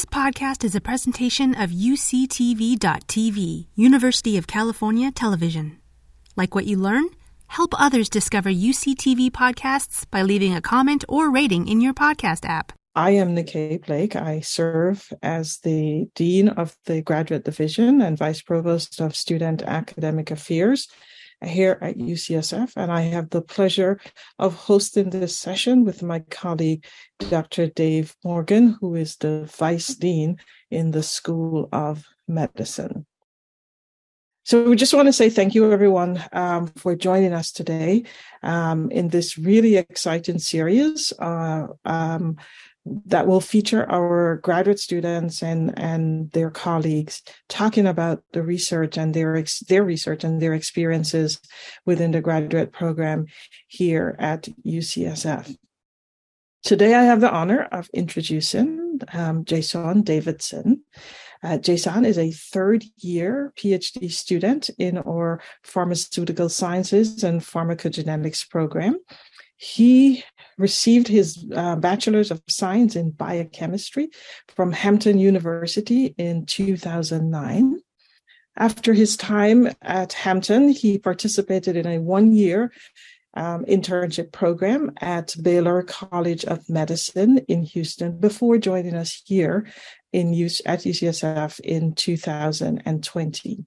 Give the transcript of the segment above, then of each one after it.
This podcast is a presentation of UCTV.tv, University of California Television. Like what you learn? Help others discover UCTV podcasts by leaving a comment or rating in your podcast app. I am Nicquet Blake. I serve as the Dean of the Graduate Division and Vice Provost of Student Academic Affairs here at UCSF. And I have the pleasure of hosting this session with my colleague, Dr. Dave Morgan, who is the Vice Dean in the School of Medicine. So we just want to say thank you, everyone, um, for joining us today um, in this really exciting series. Uh, um, that will feature our graduate students and and their colleagues talking about the research and their their research and their experiences within the graduate program here at UCSF. Today, I have the honor of introducing um, Jason Davidson. Uh, Jason is a third year PhD student in our pharmaceutical sciences and pharmacogenetics program. He received his uh, bachelor's of science in biochemistry from Hampton University in 2009. After his time at Hampton, he participated in a one year um, internship program at Baylor College of Medicine in Houston before joining us here in at UCSF in 2020.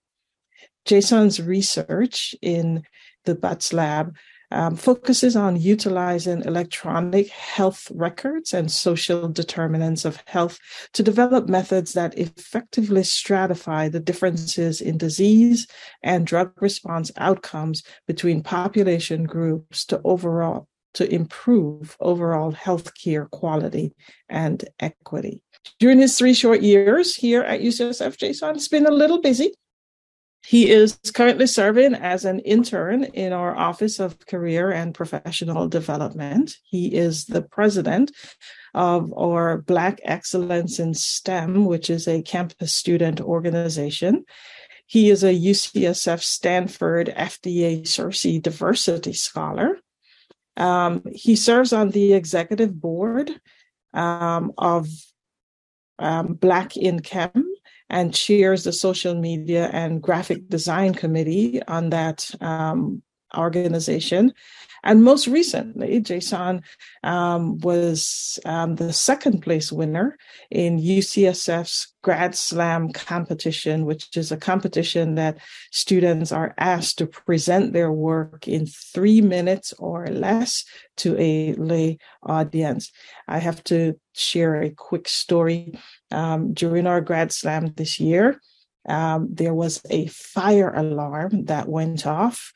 Jason's research in the Butte's lab um, focuses on utilizing electronic health records and social determinants of health to develop methods that effectively stratify the differences in disease and drug response outcomes between population groups to overall to improve overall healthcare quality and equity. During his three short years here at UCSF, Jason has been a little busy he is currently serving as an intern in our Office of Career and Professional Development. He is the president of our Black Excellence in STEM, which is a campus student organization. He is a UCSF Stanford FDA CERSI Diversity Scholar. Um, he serves on the executive board um, of um, Black in Chem, and chairs the social media and graphic design committee on that um, organization. And most recently, Jason um, was um, the second place winner in UCSF's Grad Slam competition, which is a competition that students are asked to present their work in three minutes or less to a lay audience. I have to share a quick story um, during our grad slam this year, um, there was a fire alarm that went off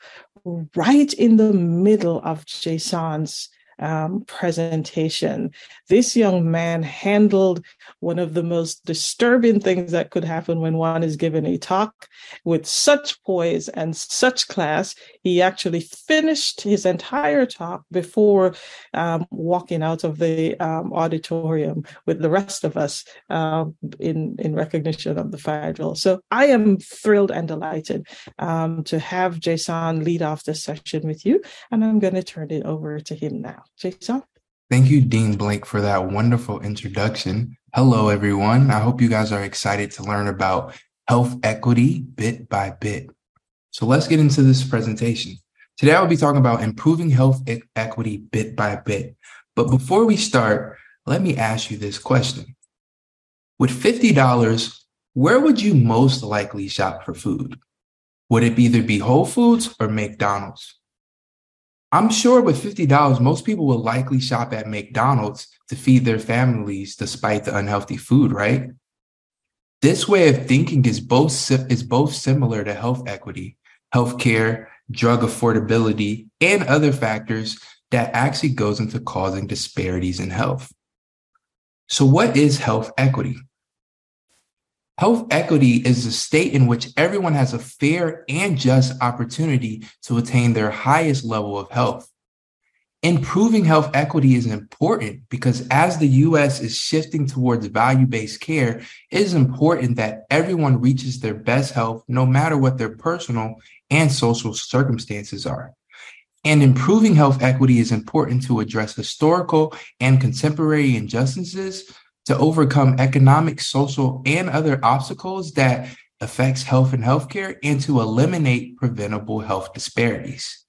right in the middle of Jason's um, presentation. This young man handled one of the most disturbing things that could happen when one is given a talk with such poise and such class. He actually finished his entire talk before um, walking out of the um, auditorium with the rest of us um, in, in recognition of the fire drill. So I am thrilled and delighted um, to have Jason lead off this session with you, and I'm going to turn it over to him now. Jason? Thank you, Dean Blake, for that wonderful introduction. Hello, everyone. I hope you guys are excited to learn about health equity bit by bit. So let's get into this presentation. Today, I'll be talking about improving health equity bit by bit. But before we start, let me ask you this question. With $50, where would you most likely shop for food? Would it either be Whole Foods or McDonald's? I'm sure with $50, most people will likely shop at McDonald's to feed their families despite the unhealthy food, right? This way of thinking is both, is both similar to health equity, healthcare, drug affordability, and other factors that actually goes into causing disparities in health. So what is health equity? Health equity is a state in which everyone has a fair and just opportunity to attain their highest level of health. Improving health equity is important because as the US is shifting towards value based care, it is important that everyone reaches their best health no matter what their personal and social circumstances are. And improving health equity is important to address historical and contemporary injustices to overcome economic, social, and other obstacles that affects health and healthcare and to eliminate preventable health disparities.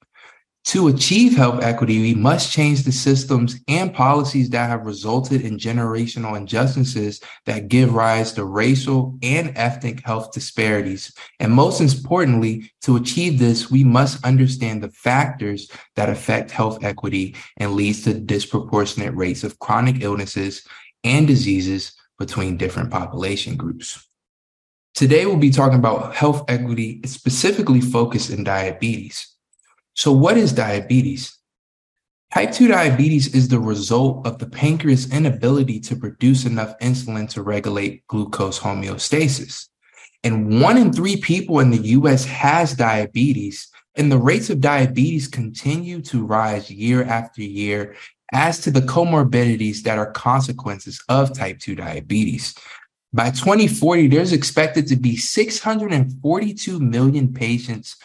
To achieve health equity, we must change the systems and policies that have resulted in generational injustices that give rise to racial and ethnic health disparities. And most importantly, to achieve this, we must understand the factors that affect health equity and leads to disproportionate rates of chronic illnesses and diseases between different population groups. Today, we'll be talking about health equity specifically focused in diabetes. So, what is diabetes? Type 2 diabetes is the result of the pancreas' inability to produce enough insulin to regulate glucose homeostasis. And one in three people in the US has diabetes, and the rates of diabetes continue to rise year after year as to the comorbidities that are consequences of type 2 diabetes. By 2040, there's expected to be 642 million patients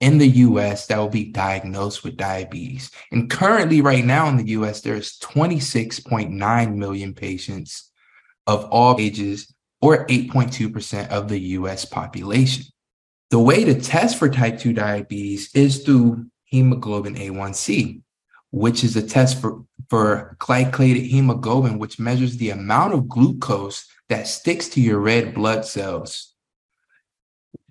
in the US that will be diagnosed with diabetes. And currently, right now in the US, there's 26.9 million patients of all ages, or 8.2% of the US population. The way to test for type 2 diabetes is through hemoglobin A1C, which is a test for, for glycated hemoglobin, which measures the amount of glucose that sticks to your red blood cells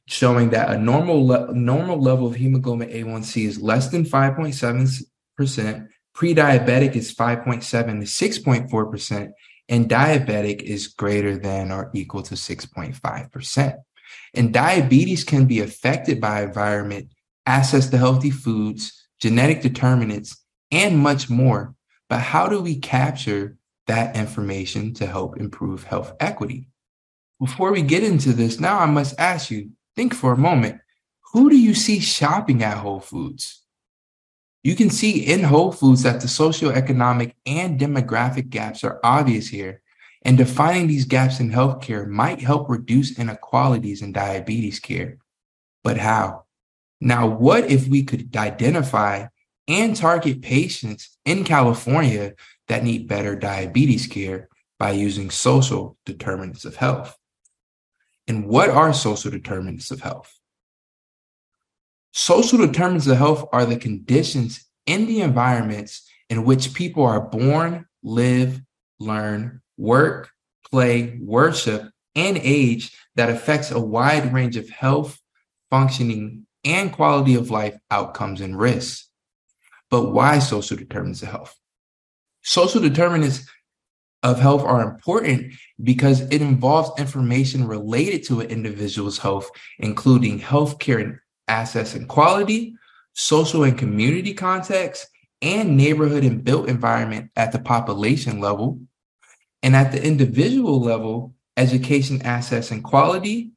showing that a normal le- normal level of hemoglobin A1C is less than 5.7%, pre-diabetic is 5.7 to 6.4%, and diabetic is greater than or equal to 6.5%. And diabetes can be affected by environment, access to healthy foods, genetic determinants, and much more. But how do we capture that information to help improve health equity? Before we get into this, now I must ask you think for a moment who do you see shopping at Whole Foods? You can see in Whole Foods that the socioeconomic and demographic gaps are obvious here, and defining these gaps in healthcare might help reduce inequalities in diabetes care. But how? Now, what if we could identify and target patients in California that need better diabetes care by using social determinants of health? And what are social determinants of health? Social determinants of health are the conditions in the environments in which people are born, live, learn, work, play, worship, and age that affects a wide range of health, functioning, and quality of life outcomes and risks. But why social determinants of health? Social determinants of health are important because it involves information related to an individual's health, including healthcare and access and quality, social and community context, and neighborhood and built environment at the population level. And at the individual level, education access and quality,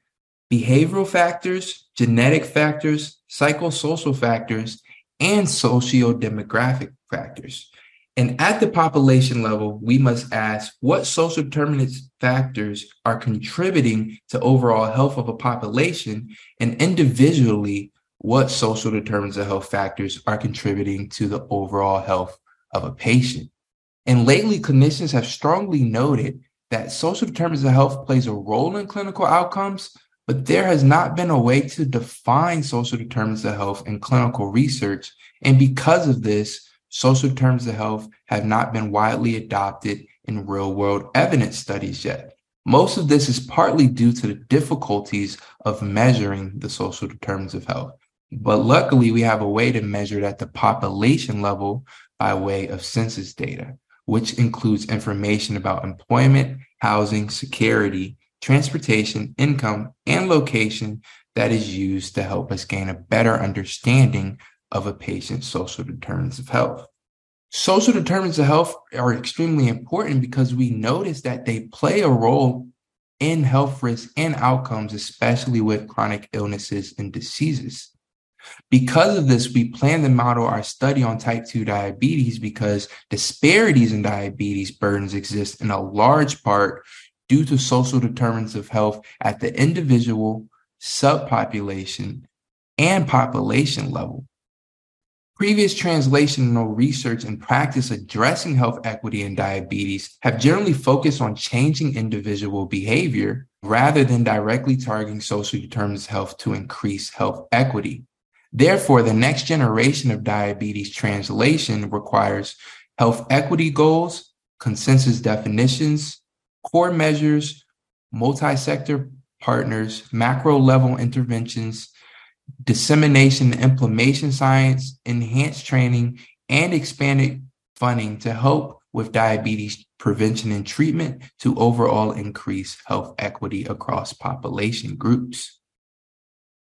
behavioral factors, genetic factors, psychosocial factors, and socio-demographic factors. And at the population level, we must ask what social determinants factors are contributing to overall health of a population, and individually, what social determinants of health factors are contributing to the overall health of a patient. And lately, clinicians have strongly noted that social determinants of health plays a role in clinical outcomes, but there has not been a way to define social determinants of health in clinical research. And because of this, social terms of health have not been widely adopted in real world evidence studies yet. Most of this is partly due to the difficulties of measuring the social determinants of health. But luckily, we have a way to measure it at the population level by way of census data, which includes information about employment, housing, security, transportation, income, and location that is used to help us gain a better understanding of a patient's social determinants of health. Social determinants of health are extremely important because we notice that they play a role in health risks and outcomes, especially with chronic illnesses and diseases. Because of this, we plan to model our study on type 2 diabetes because disparities in diabetes burdens exist in a large part due to social determinants of health at the individual, subpopulation, and population level. Previous translational research and practice addressing health equity in diabetes have generally focused on changing individual behavior rather than directly targeting social determinants of health to increase health equity. Therefore, the next generation of diabetes translation requires health equity goals, consensus definitions, core measures, multi-sector partners, macro level interventions, dissemination and implementation science, enhanced training, and expanded funding to help with diabetes prevention and treatment to overall increase health equity across population groups.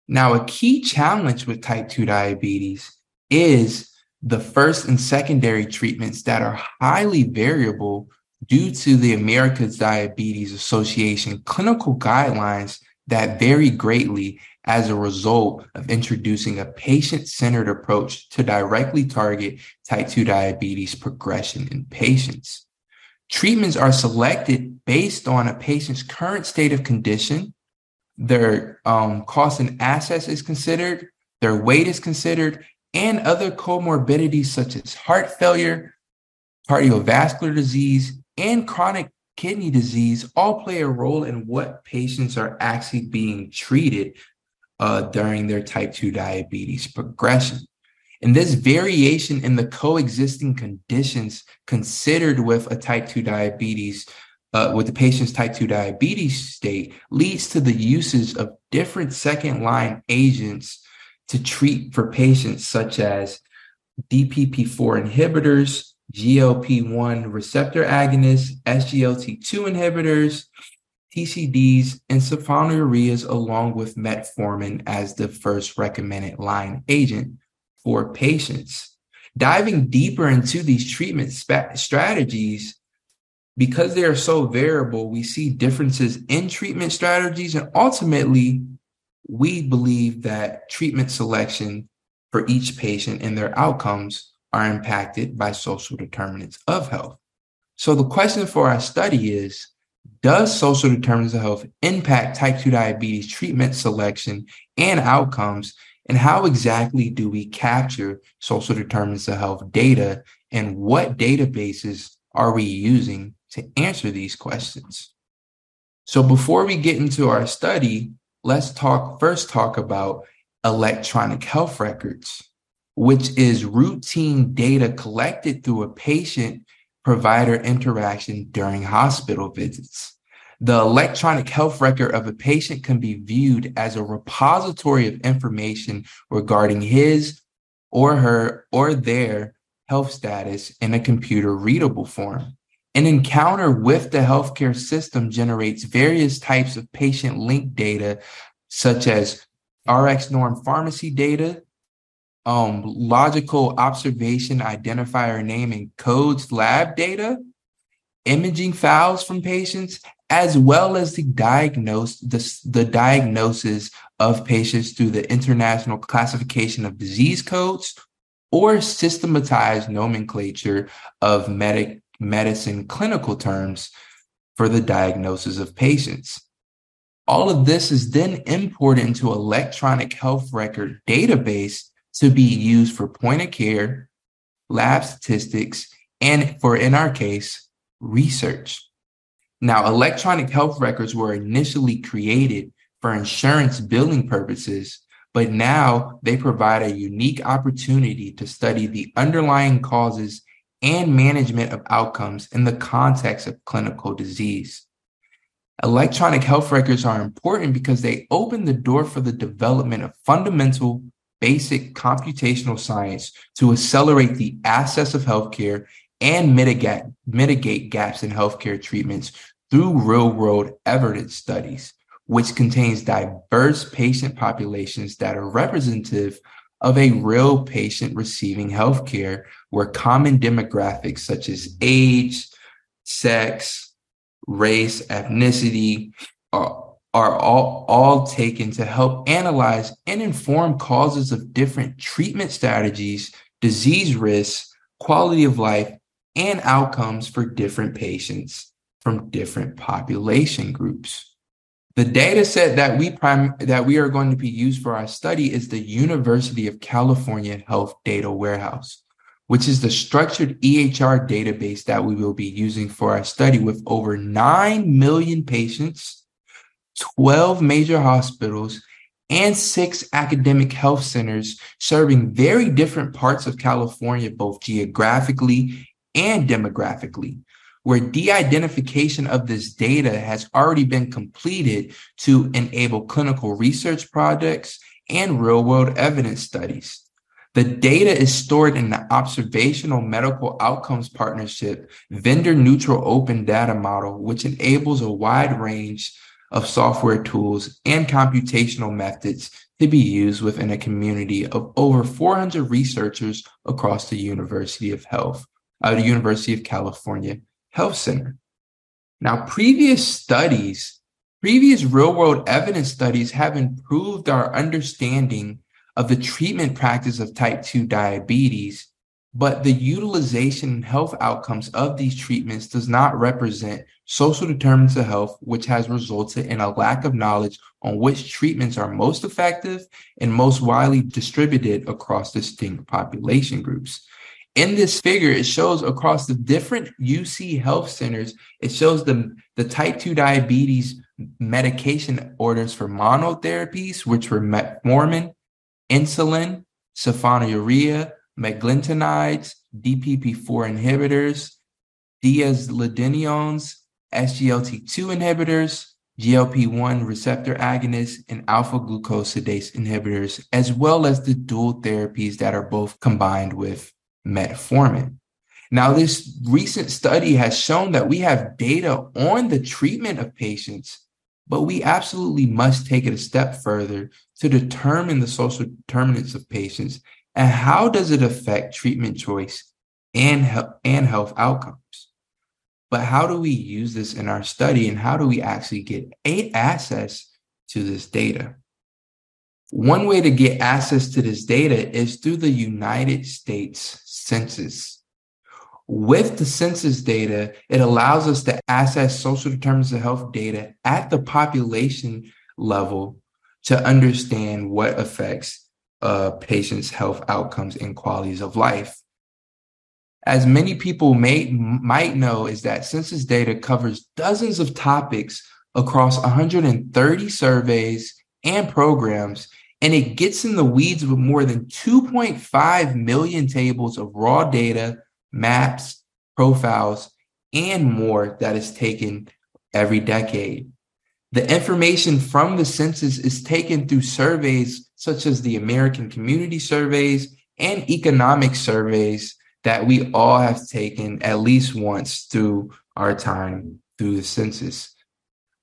Now, a key challenge with type 2 diabetes is the first and secondary treatments that are highly variable due to the America's Diabetes Association clinical guidelines that vary greatly as a result of introducing a patient centered approach to directly target type 2 diabetes progression in patients. Treatments are selected based on a patient's current state of condition, their um, cost and assets is considered, their weight is considered, and other comorbidities such as heart failure, cardiovascular disease, and chronic kidney disease all play a role in what patients are actually being treated uh, during their type 2 diabetes progression. And this variation in the coexisting conditions considered with a type 2 diabetes, uh, with the patient's type 2 diabetes state, leads to the uses of different second line agents to treat for patients such as DPP4 inhibitors, GLP-1 receptor agonists, SGLT2 inhibitors, TZDs, and sulfonylureas along with metformin as the first recommended line agent for patients. Diving deeper into these treatment strategies, because they are so variable, we see differences in treatment strategies, and ultimately, we believe that treatment selection for each patient and their outcomes are impacted by social determinants of health. So the question for our study is, does social determinants of health impact type 2 diabetes treatment selection and outcomes? And how exactly do we capture social determinants of health data? And what databases are we using to answer these questions? So before we get into our study, let's talk first talk about electronic health records which is routine data collected through a patient provider interaction during hospital visits. The electronic health record of a patient can be viewed as a repository of information regarding his or her or their health status in a computer readable form. An encounter with the healthcare system generates various types of patient linked data, such as RxNorm pharmacy data, um, logical observation identifier name and codes lab data, imaging files from patients, as well as the diagnose the, the diagnosis of patients through the International Classification of Disease Codes or systematized nomenclature of medic, medicine clinical terms for the diagnosis of patients. All of this is then imported into electronic health record database to be used for point of care, lab statistics, and for, in our case, research. Now, electronic health records were initially created for insurance billing purposes, but now they provide a unique opportunity to study the underlying causes and management of outcomes in the context of clinical disease. Electronic health records are important because they open the door for the development of fundamental basic computational science to accelerate the access of healthcare and mitigate, mitigate gaps in healthcare treatments through real world evidence studies, which contains diverse patient populations that are representative of a real patient receiving healthcare where common demographics such as age, sex, race, ethnicity, are are all, all taken to help analyze and inform causes of different treatment strategies, disease risks, quality of life, and outcomes for different patients from different population groups. The data set that we prime that we are going to be used for our study is the University of California Health Data Warehouse, which is the structured EHR database that we will be using for our study with over 9 million patients, 12 major hospitals, and six academic health centers serving very different parts of California, both geographically and demographically where de-identification of this data has already been completed to enable clinical research projects and real-world evidence studies. The data is stored in the Observational Medical Outcomes Partnership vendor neutral open data model, which enables a wide range of software tools and computational methods to be used within a community of over 400 researchers across the University of Health, uh, the University of California Health Center. Now, previous studies, previous real world evidence studies have improved our understanding of the treatment practice of type 2 diabetes, but the utilization and health outcomes of these treatments does not represent social determinants of health, which has resulted in a lack of knowledge on which treatments are most effective and most widely distributed across distinct population groups. In this figure, it shows across the different UC health centers, it shows the, the type 2 diabetes medication orders for monotherapies, which were metformin, insulin, sulfonylurea, meglitinides, DPP4 inhibitors, diazepam, SGLT2 inhibitors, GLP-1 receptor agonists, and alpha glucosidase inhibitors, as well as the dual therapies that are both combined with metformin. Now, this recent study has shown that we have data on the treatment of patients, but we absolutely must take it a step further to determine the social determinants of patients and how does it affect treatment choice and, health, and health outcomes. But how do we use this in our study and how do we actually get access to this data? One way to get access to this data is through the United States census. With the census data, it allows us to access social determinants of health data at the population level to understand what affects a patient's health outcomes and qualities of life. As many people may might know, is that census data covers dozens of topics across 130 surveys and programs and it gets in the weeds with more than 2.5 million tables of raw data, maps, profiles, and more that is taken every decade. The information from the census is taken through surveys such as the American Community Surveys and economic surveys that we all have taken at least once through our time through the census.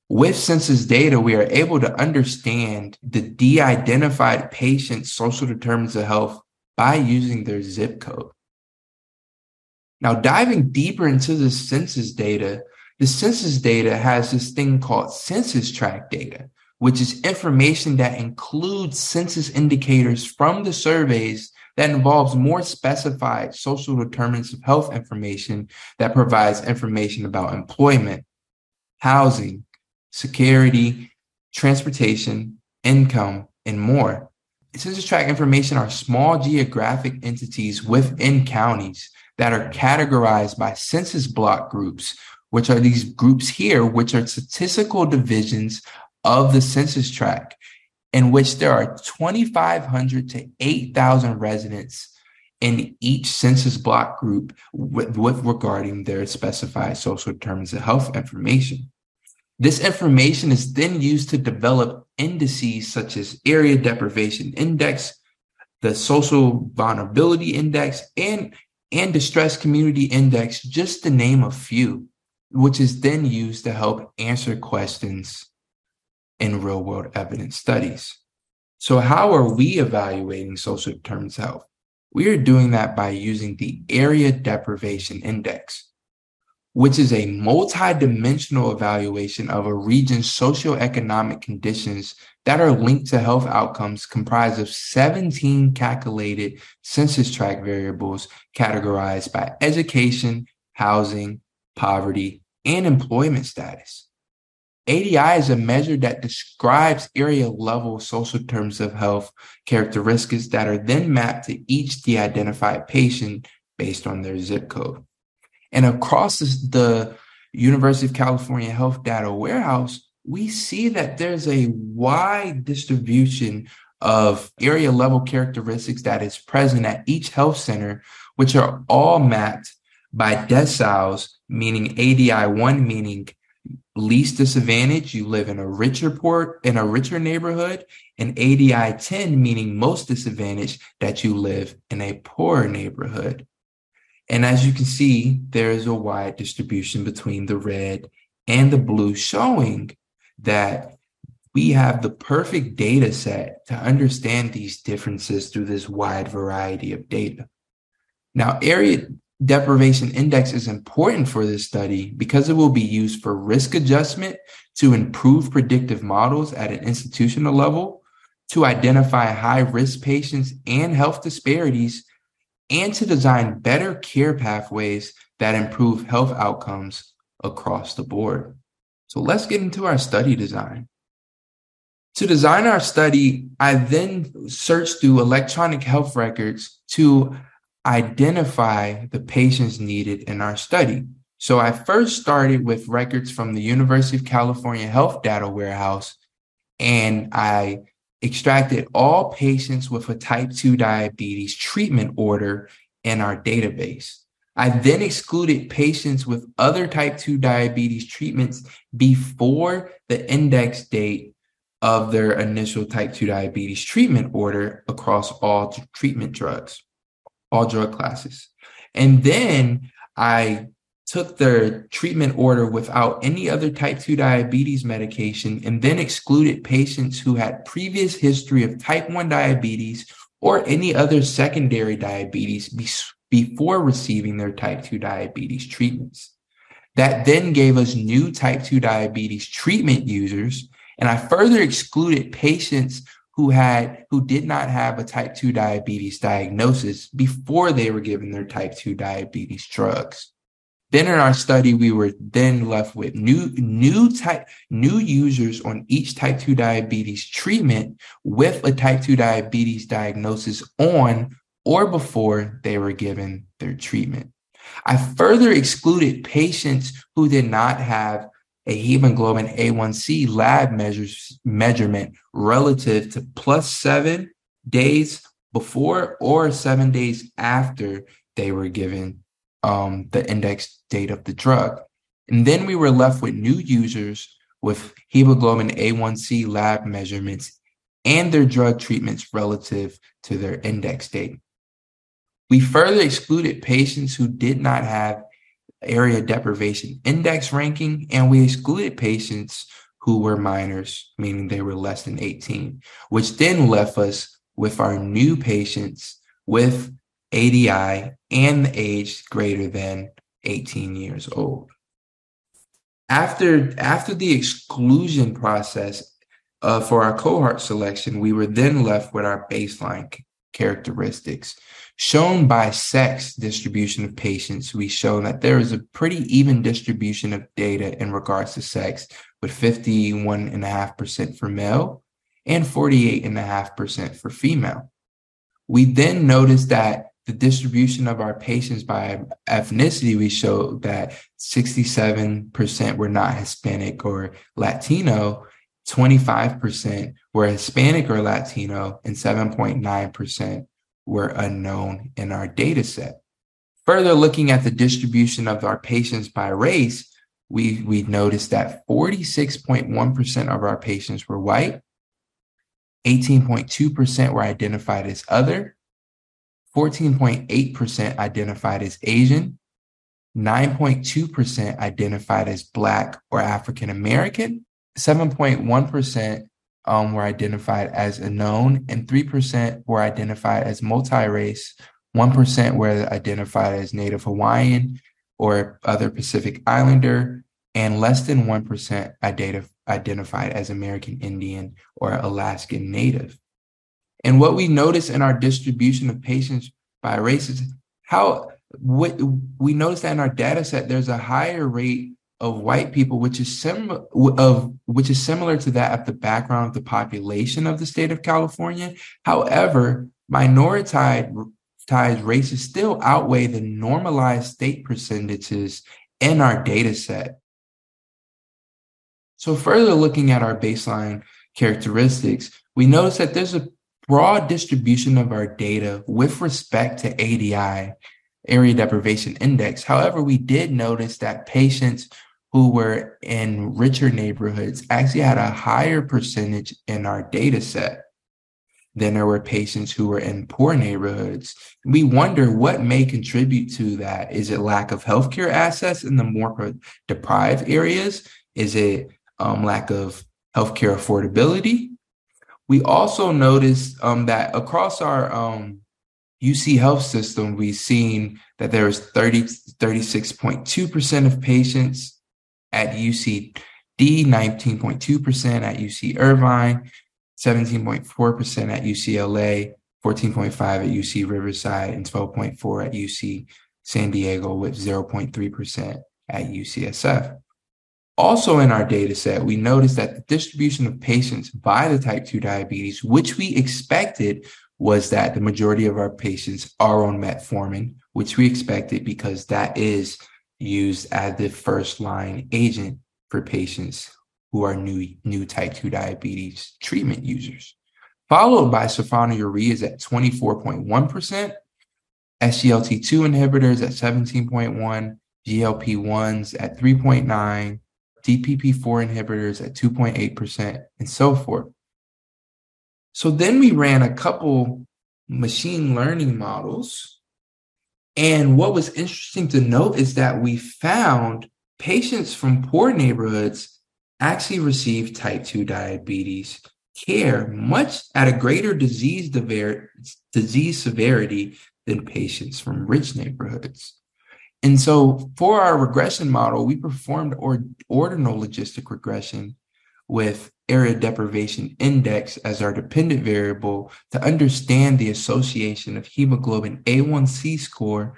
With census data, we are able to understand the de identified patient's social determinants of health by using their zip code. Now, diving deeper into the census data, the census data has this thing called census tract data, which is information that includes census indicators from the surveys that involves more specified social determinants of health information that provides information about employment, housing, security, transportation, income, and more. Census tract information are small geographic entities within counties that are categorized by census block groups, which are these groups here, which are statistical divisions of the census tract, in which there are 2,500 to 8,000 residents in each census block group with, with regarding their specified social determinants of health information. This information is then used to develop indices such as area deprivation index, the social vulnerability index, and, and distress community index, just to name a few, which is then used to help answer questions in real world evidence studies. So, how are we evaluating social determinants of health? We are doing that by using the area deprivation index which is a multi-dimensional evaluation of a region's socioeconomic conditions that are linked to health outcomes comprised of 17 calculated census tract variables categorized by education, housing, poverty, and employment status. ADI is a measure that describes area level social terms of health characteristics that are then mapped to each de identified patient based on their zip code. And across the University of California Health Data Warehouse, we see that there's a wide distribution of area level characteristics that is present at each health center, which are all mapped by deciles, meaning ADI 1 meaning least disadvantage, you live in a richer port in a richer neighborhood, and ADI 10 meaning most disadvantaged that you live in a poorer neighborhood. And as you can see, there is a wide distribution between the red and the blue showing that we have the perfect data set to understand these differences through this wide variety of data. Now, area deprivation index is important for this study because it will be used for risk adjustment to improve predictive models at an institutional level, to identify high risk patients and health disparities, and to design better care pathways that improve health outcomes across the board. So let's get into our study design. To design our study, I then searched through electronic health records to identify the patients needed in our study. So I first started with records from the University of California Health Data Warehouse, and I extracted all patients with a type 2 diabetes treatment order in our database. I then excluded patients with other type 2 diabetes treatments before the index date of their initial type 2 diabetes treatment order across all treatment drugs all drug classes. And then I took their treatment order without any other type 2 diabetes medication and then excluded patients who had previous history of type 1 diabetes or any other secondary diabetes be- before receiving their type 2 diabetes treatments. That then gave us new type 2 diabetes treatment users. And I further excluded patients who had who did not have a type 2 diabetes diagnosis before they were given their type 2 diabetes drugs. Then in our study we were then left with new new type new users on each type 2 diabetes treatment with a type 2 diabetes diagnosis on or before they were given their treatment. I further excluded patients who did not have a hemoglobin A1C lab measures measurement relative to plus seven days before or seven days after they were given um, the index date of the drug. And then we were left with new users with hemoglobin A1C lab measurements and their drug treatments relative to their index date. We further excluded patients who did not have area deprivation index ranking, and we excluded patients who were minors, meaning they were less than 18, which then left us with our new patients with ADI and the age greater than 18 years old. After, after the exclusion process uh, for our cohort selection, we were then left with our baseline characteristics. Shown by sex distribution of patients, we show that there is a pretty even distribution of data in regards to sex, with 51.5% for male and 48.5% for female. We then noticed that the distribution of our patients by ethnicity, we showed that 67% were not Hispanic or Latino, 25% were Hispanic or Latino, and 7.9% were unknown in our data set. Further looking at the distribution of our patients by race, we, we noticed that 46.1% of our patients were white, 18.2% were identified as other, 14.8% identified as Asian, 9.2% identified as Black or African American, 7.1% um, were identified as a known, and 3% were identified as multi race, 1% were identified as Native Hawaiian or other Pacific Islander, and less than 1% ident- identified as American Indian or Alaskan Native. And what we notice in our distribution of patients by race is how what we notice that in our data set, there's a higher rate of white people, which is similar of which is similar to that of the background of the population of the state of California. However, minoritized races still outweigh the normalized state percentages in our data set. So further looking at our baseline characteristics, we notice that there's a broad distribution of our data with respect to ADI, area deprivation index. However, we did notice that patients who were in richer neighborhoods actually had a higher percentage in our data set than there were patients who were in poor neighborhoods. We wonder what may contribute to that. Is it lack of healthcare access in the more deprived areas? Is it um, lack of healthcare affordability? We also noticed um, that across our um, UC health system, we've seen that there 30, 36.2% of patients at UCD, 19.2% at UC Irvine, 17.4% at UCLA, 14.5 at UC Riverside, and 12.4 at UC San Diego, with 0.3% at UCSF. Also in our data set, we noticed that the distribution of patients by the type 2 diabetes, which we expected was that the majority of our patients are on metformin, which we expected because that is used as the first line agent for patients who are new, new type 2 diabetes treatment users, followed by sulfonylureas at 24.1%, SGLT2 inhibitors at 17.1, GLP-1s at 3.9, DPP4 inhibitors at 2.8%, and so forth. So then we ran a couple machine learning models. And what was interesting to note is that we found patients from poor neighborhoods actually receive type 2 diabetes care much at a greater disease, disease severity than patients from rich neighborhoods. And so for our regression model, we performed or, ordinal logistic regression with area deprivation index as our dependent variable to understand the association of hemoglobin A1C score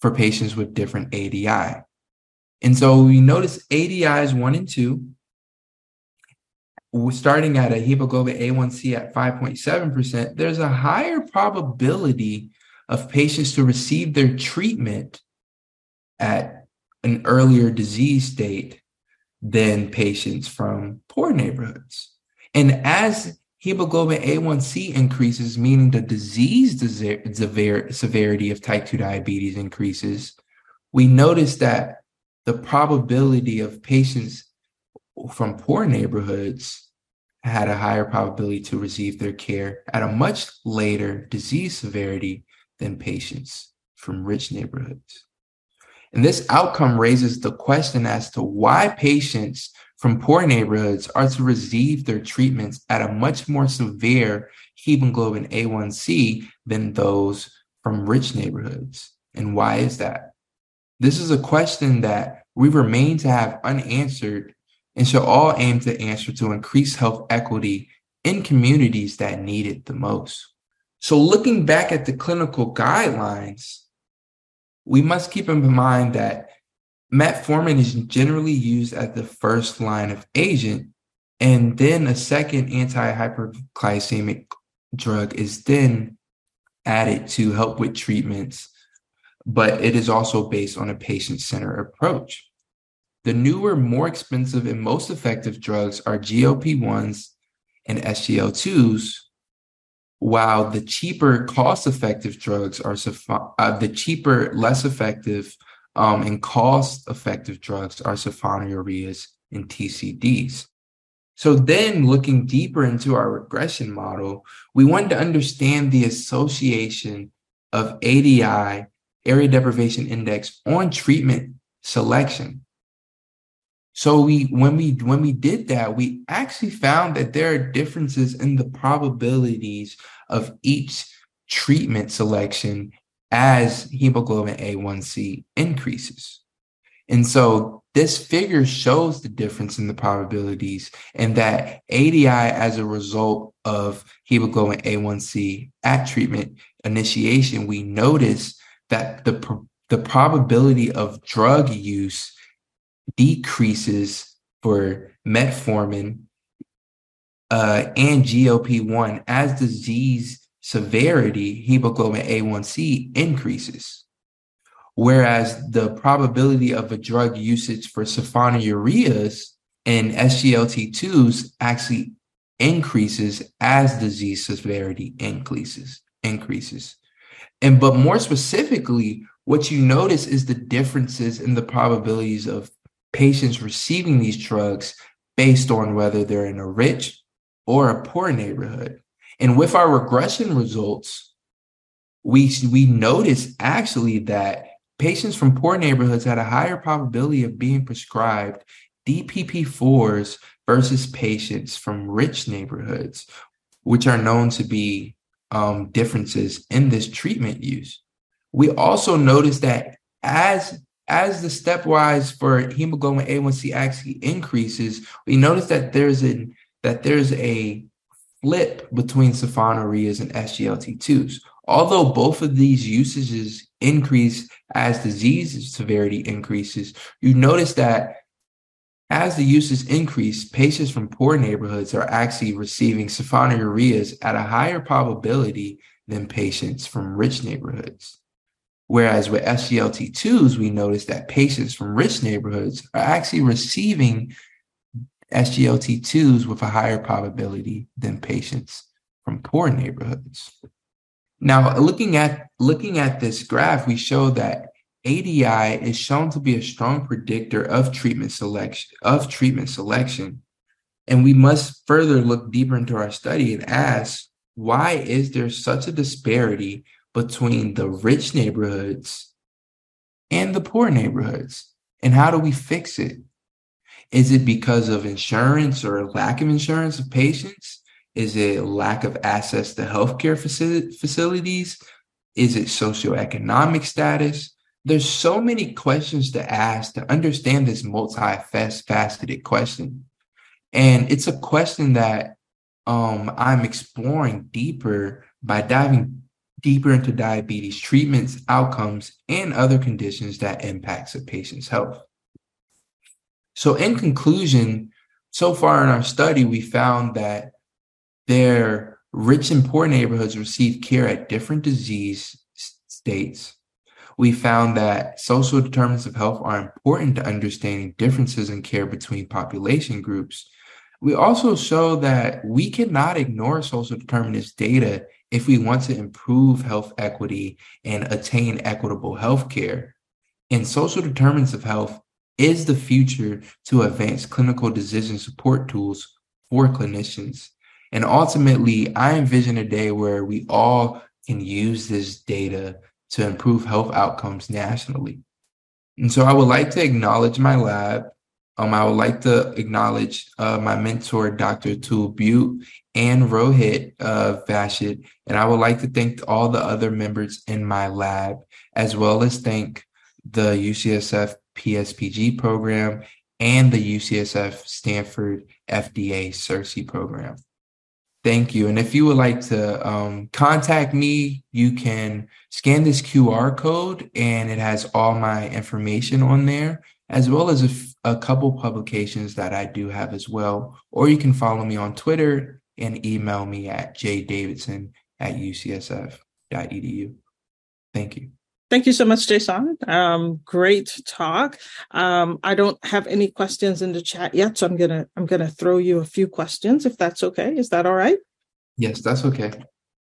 for patients with different ADI. And so we notice ADIs one and two, starting at a hemoglobin A1C at 5.7%, there's a higher probability of patients to receive their treatment at an earlier disease state than patients from poor neighborhoods. And as hemoglobin A1C increases, meaning the disease severity of type 2 diabetes increases, we notice that the probability of patients from poor neighborhoods had a higher probability to receive their care at a much later disease severity than patients from rich neighborhoods. And this outcome raises the question as to why patients from poor neighborhoods are to receive their treatments at a much more severe hemoglobin A1C than those from rich neighborhoods. And why is that? This is a question that we remain to have unanswered and shall all aim to answer to increase health equity in communities that need it the most. So, looking back at the clinical guidelines, we must keep in mind that metformin is generally used as the first line of agent, and then a second anti hyperglycemic drug is then added to help with treatments, but it is also based on a patient centered approach. The newer, more expensive, and most effective drugs are GLP 1s and SGL2s, while the cheaper, cost effective drugs are uh, the cheaper, less effective, um, and cost effective drugs are sulfonylureas and TZDs. So then looking deeper into our regression model, we wanted to understand the association of ADI, area deprivation index, on treatment selection. So we when we when we did that, we actually found that there are differences in the probabilities of each treatment selection as hemoglobin A1C increases. And so this figure shows the difference in the probabilities and that ADI as a result of hemoglobin A1C at treatment initiation, we notice that the, the probability of drug use decreases for metformin uh, and GLP-1 as disease severity, hemoglobin A1C increases. Whereas the probability of a drug usage for sulfonylureas and SGLT2s actually increases as disease severity increases increases. And but more specifically, what you notice is the differences in the probabilities of patients receiving these drugs based on whether they're in a rich or a poor neighborhood. And with our regression results, we we notice actually that patients from poor neighborhoods had a higher probability of being prescribed DPP4s versus patients from rich neighborhoods, which are known to be um, differences in this treatment use. We also notice that as as the stepwise for hemoglobin A1C actually increases, we notice that there's a that there's a flip between sulfonylureas and SGLT2s. Although both of these usages increase as disease severity increases, you notice that as the uses increase, patients from poor neighborhoods are actually receiving sulfonylureas at a higher probability than patients from rich neighborhoods. Whereas with SGLT2s, we notice that patients from rich neighborhoods are actually receiving SGLT2s with a higher probability than patients from poor neighborhoods. Now, looking at looking at this graph, we show that ADI is shown to be a strong predictor of treatment selection of treatment selection. And we must further look deeper into our study and ask why is there such a disparity between the rich neighborhoods and the poor neighborhoods? And how do we fix it? Is it because of insurance or lack of insurance of patients? Is it lack of access to healthcare facilities? Is it socioeconomic status? there's so many questions to ask to understand this multifaceted question. And it's a question that um, I'm exploring deeper by diving deeper into diabetes treatments, outcomes, and other conditions that impacts a patient's health. So in conclusion, so far in our study, we found that their rich and poor neighborhoods receive care at different disease states we found that social determinants of health are important to understanding differences in care between population groups. We also show that we cannot ignore social determinants data if we want to improve health equity and attain equitable health care. And social determinants of health is the future to advance clinical decision support tools for clinicians. And ultimately, I envision a day where we all can use this data to improve health outcomes nationally. And so I would like to acknowledge my lab. Um, I would like to acknowledge uh, my mentor, Dr. Atul Butte and Rohit uh, Vashisht. And I would like to thank all the other members in my lab, as well as thank the UCSF PSPG program and the UCSF Stanford FDA CERSI program. Thank you. And if you would like to um, contact me, you can scan this QR code and it has all my information on there, as well as a, f- a couple publications that I do have as well. Or you can follow me on Twitter and email me at jdavidson at ucsf.edu. Thank you. Thank you so much, Jason. Um, great talk. Um, I don't have any questions in the chat yet, so I'm gonna I'm gonna throw you a few questions if that's okay. Is that all right? Yes, that's okay.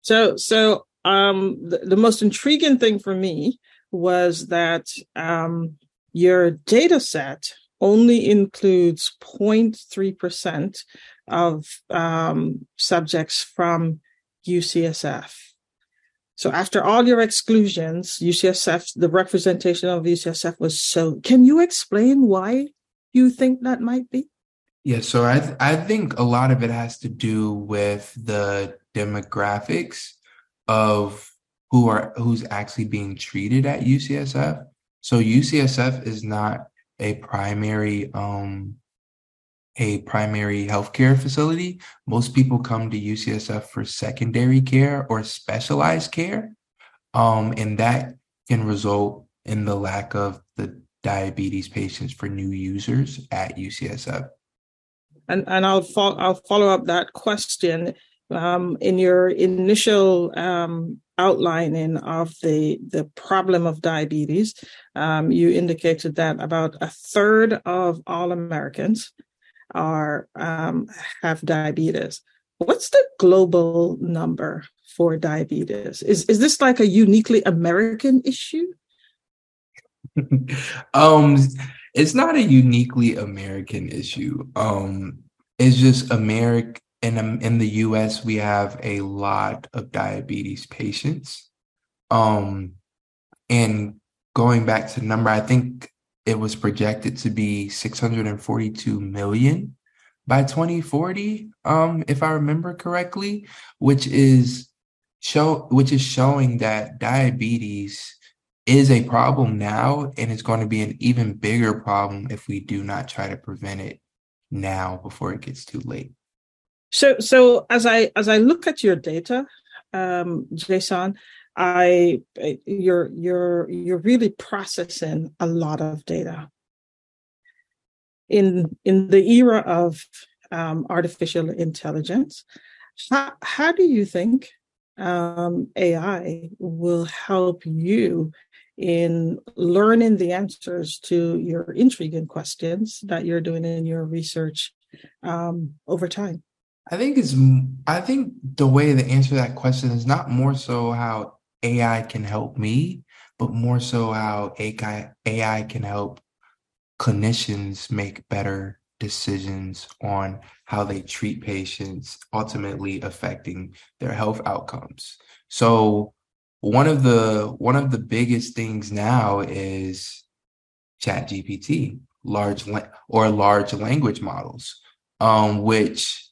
So so um, the, the most intriguing thing for me was that um, your data set only includes 0.3% of um, subjects from UCSF. So after all your exclusions, UCSF, the representation of UCSF was so. Can you explain why you think that might be? Yeah, so I th- I think a lot of it has to do with the demographics of who are who's actually being treated at UCSF. So UCSF is not a primary um a primary healthcare facility. Most people come to UCSF for secondary care or specialized care. Um, and that can result in the lack of the diabetes patients for new users at UCSF? And and I'll fo- I'll follow up that question um, in your initial um, outlining of the the problem of diabetes. Um, you indicated that about a third of all Americans are um, have diabetes. What's the global number for diabetes? Is is this like a uniquely American issue? um, it's not a uniquely American issue. Um, it's just America. In in the U.S., we have a lot of diabetes patients. Um, and going back to the number, I think it was projected to be 642 million by 2040 um if i remember correctly which is show which is showing that diabetes is a problem now and it's going to be an even bigger problem if we do not try to prevent it now before it gets too late so so as i as i look at your data um jason i you're you're you're really processing a lot of data in in the era of um, artificial intelligence how, how do you think um, ai will help you in learning the answers to your intriguing questions that you're doing in your research um, over time? I think it's I think the way to answer that question is not more so how AI can help me, but more so how AI AI can help clinicians make better decisions on how they treat patients, ultimately affecting their health outcomes. So one of the one of the biggest things now is chat gpt large la- or large language models um, which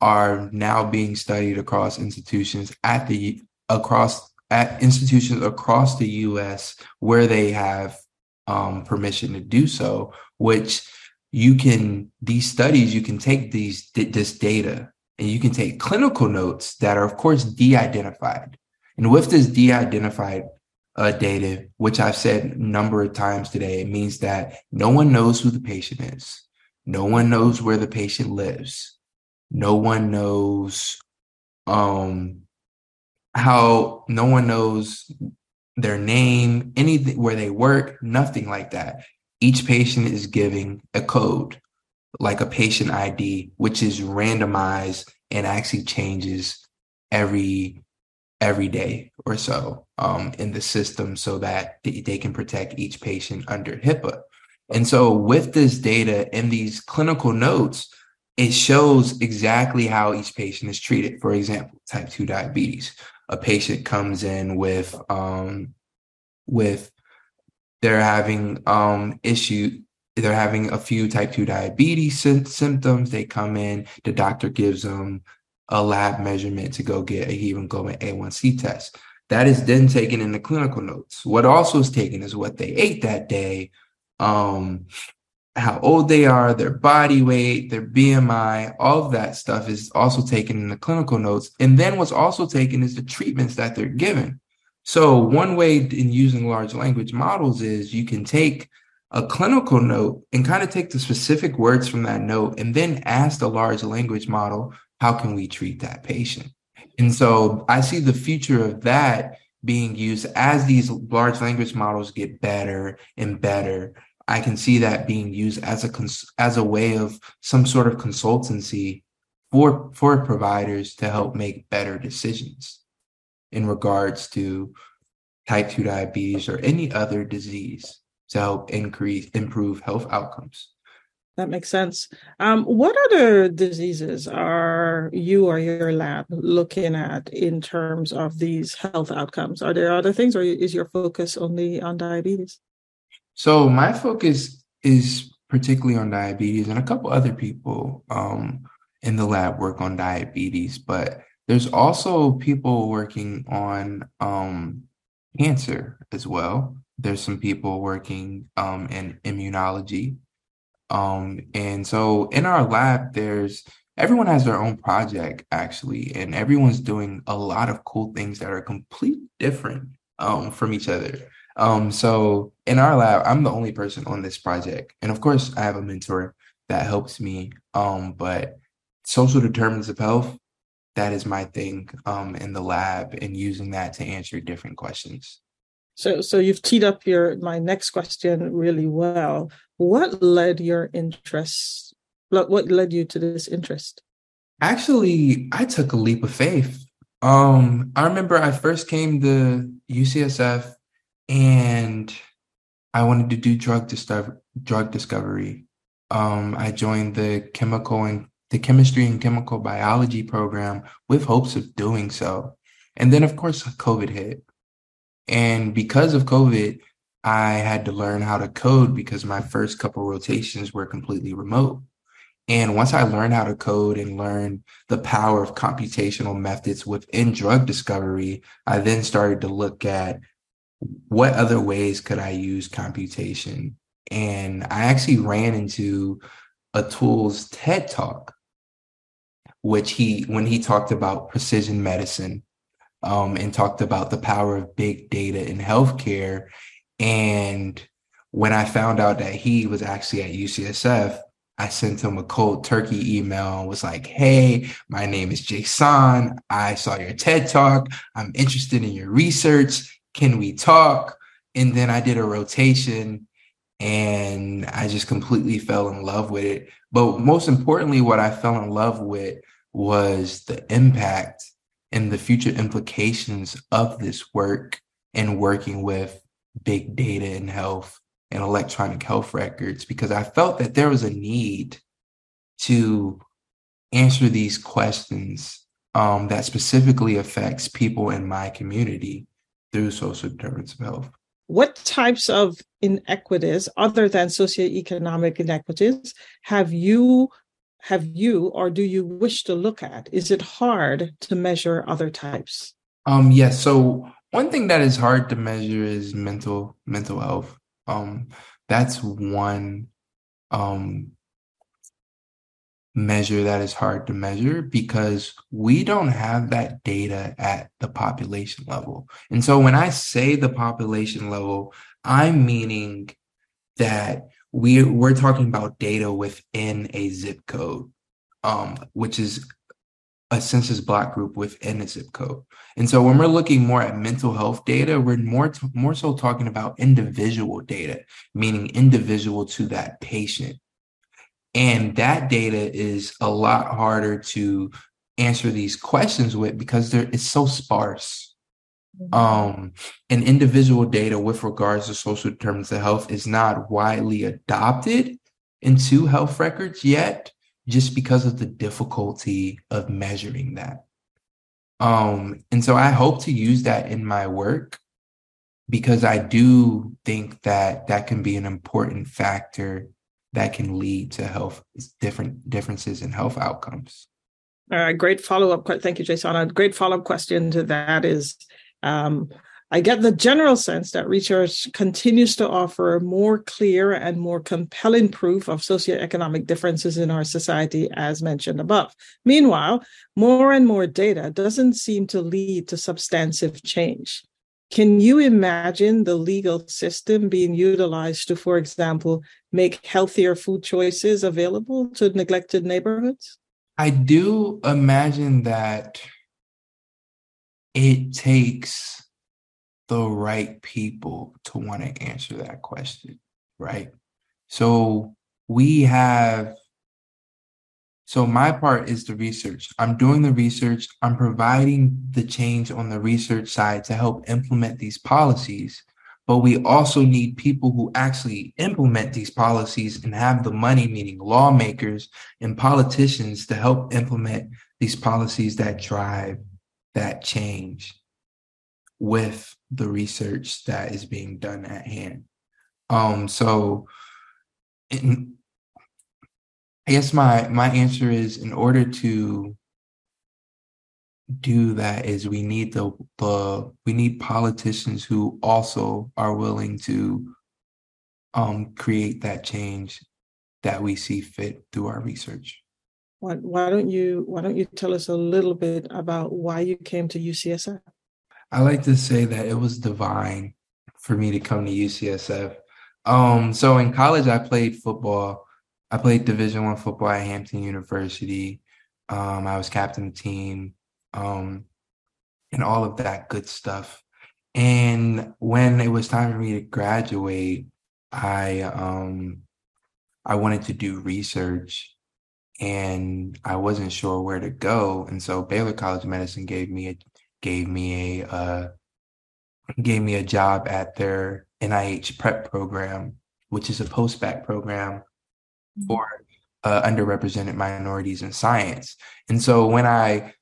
are now being studied across institutions at the across at institutions across the US where they have um, permission to do so which you can these studies you can take these this data and you can take clinical notes that are of course de-identified and with this de-identified uh, data, which I've said a number of times today, it means that no one knows who the patient is. No one knows where the patient lives. No one knows um, how, no one knows their name, anything, where they work, nothing like that. Each patient is giving a code, like a patient ID, which is randomized and actually changes every every day or so um, in the system so that they can protect each patient under HIPAA. And so, with this data and these clinical notes, it shows exactly how each patient is treated. For example, type 2 diabetes. A patient comes in with um, with they're having um, issue they're having a few type 2 diabetes sy- symptoms they come in the doctor gives them a lab measurement to go get a hemoglobin A1C test. That is then taken in the clinical notes. What also is taken is what they ate that day, um, how old they are, their body weight, their BMI, all of that stuff is also taken in the clinical notes. And then what's also taken is the treatments that they're given. So one way in using large language models is you can take a clinical note and kind of take the specific words from that note and then ask the large language model how can we treat that patient? And so I see the future of that being used as these large language models get better and better. I can see that being used as a cons- as a way of some sort of consultancy for for providers to help make better decisions in regards to type 2 diabetes or any other disease to help increase improve health outcomes. That makes sense. Um, what other diseases are you or your lab looking at in terms of these health outcomes? Are there other things, or is your focus only on diabetes? So my focus is particularly on diabetes, and a couple other people um, in the lab work on diabetes, but there's also people working on um, cancer as well. There's some people working um, in immunology um, and so in our lab, there's everyone has their own project actually, and everyone's doing a lot of cool things that are completely different um, from each other. Um, so in our lab, I'm the only person on this project. And of course, I have a mentor that helps me. Um, but social determinants of health, that is my thing um, in the lab and using that to answer different questions. So, so you've teed up your my next question really well. What led your interest? What led you to this interest? Actually, I took a leap of faith. Um, I remember I first came to UCSF and I wanted to do drug discover drug discovery. Um, I joined the chemical and the chemistry and chemical biology program with hopes of doing so. And then of course COVID hit. And because of COVID, I had to learn how to code because my first couple rotations were completely remote. And once I learned how to code and learn the power of computational methods within drug discovery, I then started to look at what other ways could I use computation? And I actually ran into Atul's TED talk, which he, when he talked about precision medicine um, and talked about the power of big data in healthcare. And when I found out that he was actually at UCSF, I sent him a cold turkey email and was like, Hey, my name is Jason. I saw your TED talk. I'm interested in your research can we talk? And then I did a rotation and I just completely fell in love with it. But most importantly, what I fell in love with was the impact and the future implications of this work and working with big data in health and electronic health records because I felt that there was a need to answer these questions um, that specifically affects people in my community through social determinants of health. What types of inequities, other than socioeconomic inequities, have you have you or do you wish to look at? Is it hard to measure other types? Um, yes. So one thing that is hard to measure is mental mental health. Um, that's one um measure that is hard to measure because we don't have that data at the population level. And so when I say the population level, I'm meaning that we we're talking about data within a zip code, um, which is a census block group within a zip code. And so when we're looking more at mental health data, we're more t- more so talking about individual data, meaning individual to that patient. And that data is a lot harder to answer these questions with because it's so sparse. Mm-hmm. Um, and individual data with regards to social determinants of health is not widely adopted into health records yet, just because of the difficulty of measuring that. Um, and so I hope to use that in my work because I do think that that can be an important factor that can lead to health different differences in health outcomes. All right, great follow up. Thank you, Jason. A great follow up question to that is um, I get the general sense that research continues to offer more clear and more compelling proof of socioeconomic differences in our society, as mentioned above. Meanwhile, more and more data doesn't seem to lead to substantive change. Can you imagine the legal system being utilized to, for example, make healthier food choices available to neglected neighborhoods? I do imagine that it takes the right people to want to answer that question, right? So we have so my part is the research. I'm doing the research. I'm providing the change on the research side to help implement these policies. But we also need people who actually implement these policies and have the money, meaning lawmakers and politicians to help implement these policies that drive that change with the research that is being done at hand. Um, so in, I guess my my answer is in order to do that is we need the the we need politicians who also are willing to um create that change that we see fit through our research. Why, why don't you why don't you tell us a little bit about why you came to UCSF? I like to say that it was divine for me to come to UCSF. Um, so in college, I played football. I played Division One football at Hampton University. Um, I was captain of the team, um, and all of that good stuff. And when it was time for me to graduate, I um, I wanted to do research, and I wasn't sure where to go. And so Baylor College of Medicine gave me a gave me a uh, gave me a job at their NIH prep program, which is a post-bac program mm-hmm. For uh, underrepresented minorities in science. And so when I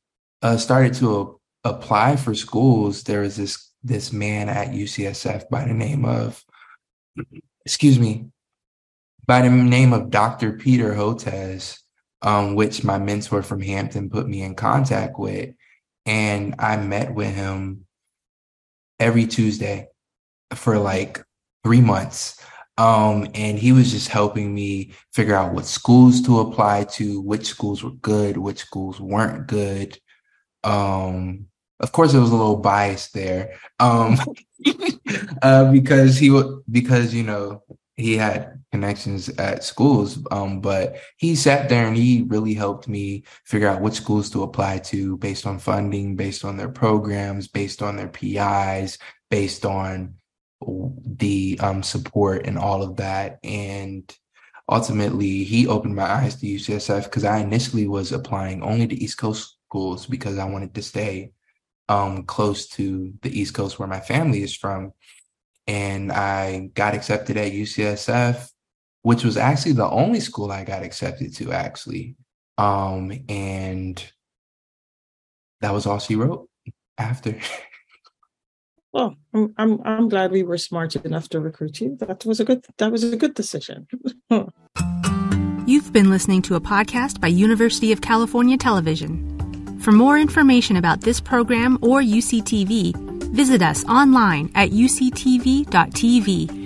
uh, started to a- apply for schools, there was this this man at UCSF by the name of, excuse me, by the name of Dr. Peter Hotez, um, which my mentor from Hampton put me in contact with. And I met with him every Tuesday for like three months. Um, and he was just helping me figure out what schools to apply to, which schools were good, which schools weren't good. Um, of course, it was a little biased there, um, uh, because he would because you know he had connections at schools, um, but he sat there and he really helped me figure out which schools to apply to based on funding, based on their programs, based on their PIs, based on the um, support and all of that. And ultimately, he opened my eyes to UCSF because I initially was applying only to East Coast schools because I wanted to stay um, close to the East Coast where my family is from. And I got accepted at UCSF, which was actually the only school I got accepted to, actually. Um, and that was all she wrote after. Well, I'm, I'm I'm glad we were smart enough to recruit you. That was a good that was a good decision. You've been listening to a podcast by University of California Television. For more information about this program or UCTV, visit us online at uctv.tv